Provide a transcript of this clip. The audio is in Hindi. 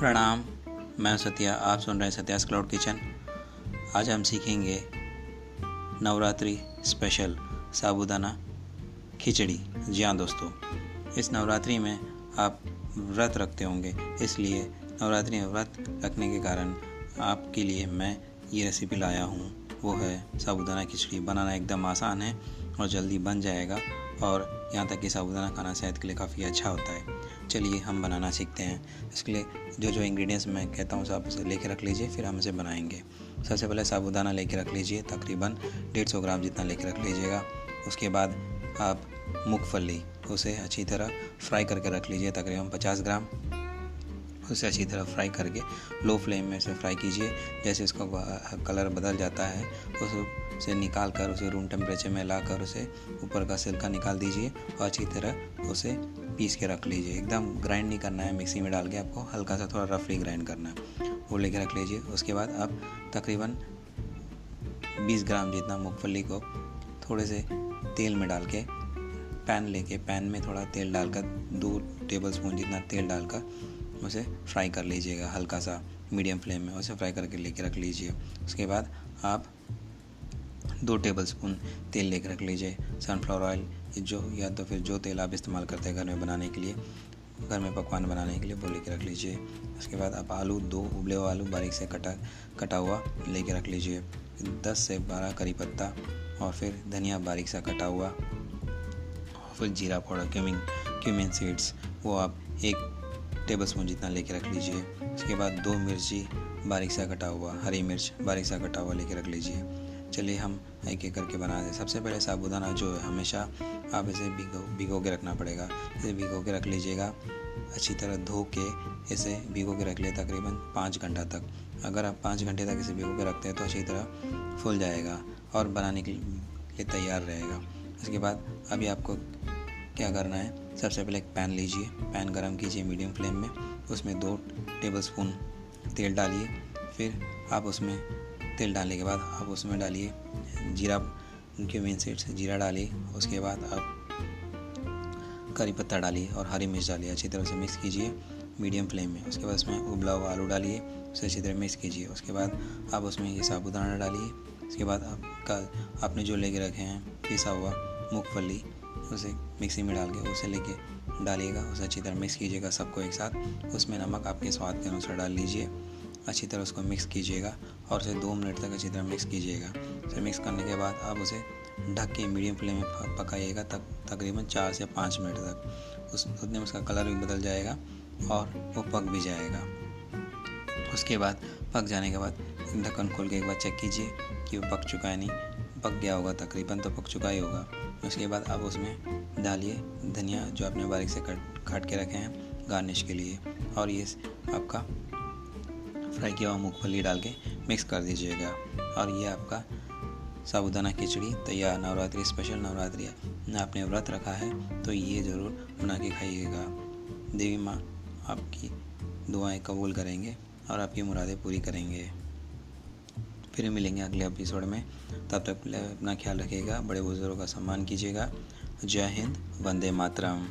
प्रणाम, मैं सत्या, आप सुन रहे हैं सत्यास क्लाउड किचन। आज हम सीखेंगे नवरात्रि स्पेशल साबुदाना खिचड़ी। जी हाँ दोस्तों, इस नवरात्रि में आप व्रत रखते होंगे, इसलिए नवरात्रि में व्रत रखने के कारण आपके लिए मैं ये रेसिपी लाया हूँ। वो है साबुदाना खिचड़ी। बनाना एकदम आसान है और जल्दी बन जाएगा और यहाँ तक कि साबुदाना खाना सेहत के लिए काफ़ी अच्छा होता है। चलिए हम बनाना सीखते हैं। इसके लिए जो जो इंग्रेडिएंट्स मैं कहता हूँ आप उसे लेके रख लीजिए, फिर हम इसे बनाएँगे। सबसे पहले साबुदाना लेके रख लीजिए, तकरीबन डेढ़ सौ ग्राम जितना लेके रख लीजिएगा। उसके बाद आप मूँगफली, उसे अच्छी तरह फ्राई करके रख लीजिए, तकरीबन पचास ग्राम। उसे अच्छी तरह फ्राई करके लो फ्लेम में उसे फ्राई कीजिए। जैसे इसका कलर बदल जाता है, उसे निकाल कर उसे रूम टेम्परेचर में ला कर उसे ऊपर का सिल्का निकाल दीजिए और अच्छी तरह उसे पीस के रख लीजिए। एकदम ग्राइंड नहीं करना है मिक्सी में डाल के आपको हल्का सा थोड़ा रफली ग्राइंड करना है। वो लेके रख लीजिए। उसके बाद आप तकरीबन 20 ग्राम जितना मूँगफली को थोड़े से तेल में डाल के पैन लेके पैन में थोड़ा तेल डालकर, दो टेबल स्पून जितना तेल डालकर उसे फ्राई कर लीजिएगा हल्का सा मीडियम फ्लेम में उसे फ्राई करके लेके रख लीजिए। उसके बाद आप दो टेबल स्पून तेल लेके रख लीजिए। सनफ्लावर ऑयल जो, या तो फिर जो तेल आप इस्तेमाल करते हैं घर में बनाने के लिए, घर में पकवान बनाने के लिए, वो लेके रख लीजिए। उसके बाद आप आलू, दो उबले हुए आलू बारीक से कटा कटा हुआ लेके रख लीजिए। दस से बारह करी पत्ता और फिर धनिया बारीक सा कटा हुआ, और फिर जीरा पाउडर क्यूमिन क्यूमिन सीड्स वो आप एक टेबल स्पून जितना लेके रख लीजिए। उसके बाद दो मिर्ची बारीक सा कटा हुआ, हरी मिर्च बारीक सा कटा हुआ लेके रख लीजिए। चलिए हम एक एक करके बना दें। सबसे पहले साबुदाना जो है, हमेशा आप इसे भिगो भिगो के रखना पड़ेगा। इसे भिगो के रख लीजिएगा। अच्छी तरह धो के इसे भिगो के रख लिए तकरीबन पाँच घंटा तक। अगर आप पाँच घंटे तक इसे भिगो के रखते हैं तो अच्छी तरह फूल जाएगा और बनाने के लिए तैयार रहेगा। उसके बाद अभी आपको क्या करना है? सबसे पहले एक पैन लीजिए। पैन गरम कीजिए मीडियम फ्लेम में। उसमें दो टेबल स्पून तेल डालिए। फिर आप उसमें तेल डालने के बाद आप उसमें डालिए जीरा। क्यूमिन सीड्स जीरा डालिए। उसके बाद आप करी पत्ता डालिए और हरी मिर्च डालिए। अच्छी तरह से मिक्स कीजिए मीडियम फ्लेम में। उसके बाद उसमें उबला हुआ आलू डालिए। उसे अच्छी तरह मिक्स कीजिए। उसके बाद आप उसमें ये साबुदाना डालिए। उसके बाद आपका, आपने जो लेके रखे हैं, पिसा हुआ मूँगफली उसे मिक्सी में डाल के उसे लेके डालिएगा, उसे अच्छी तरह मिक्स कीजिएगा सबको एक साथ। उसमें नमक आपके स्वाद के अनुसार डाल लीजिए। अच्छी तरह उसको मिक्स कीजिएगा और उसे दो मिनट तक अच्छी तरह मिक्स कीजिएगा। उसे मिक्स करने के बाद आप उसे ढक के मीडियम फ्लेम में पकाइएगा तक, तकरीबन चार से पाँच मिनट तक। उस, उतने में उसका कलर भी बदल जाएगा और वो पक भी जाएगा। उसके बाद, पक जाने के बाद ढक्कन खोल के एक बार चेक कीजिए कि वो पक चुका है नहीं। पक गया होगा, तकरीबन तो पक चुका ही होगा। उसके बाद आप उसमें डालिए धनिया जो आपने बारीक से कट, काट के रखे हैं गार्निश के लिए। और ये आपका फ्राई किया हुआ मूँगफली डाल के मिक्स कर दीजिएगा। और ये आपका साबुदाना खिचड़ी, तैयार नवरात्रि स्पेशल नवरात्रि आपने व्रत रखा है तो ये ज़रूर बना के खाइएगा। देवी माँ आपकी दुआएँ कबूल करेंगे और आपकी मुरादें पूरी करेंगे। फिर मिलेंगे अगले एपिसोड में। तब तक अपना ख्याल रखिएगा, बड़े बुज़ुर्गों का सम्मान कीजिएगा। जय हिंद, वंदे मातरम।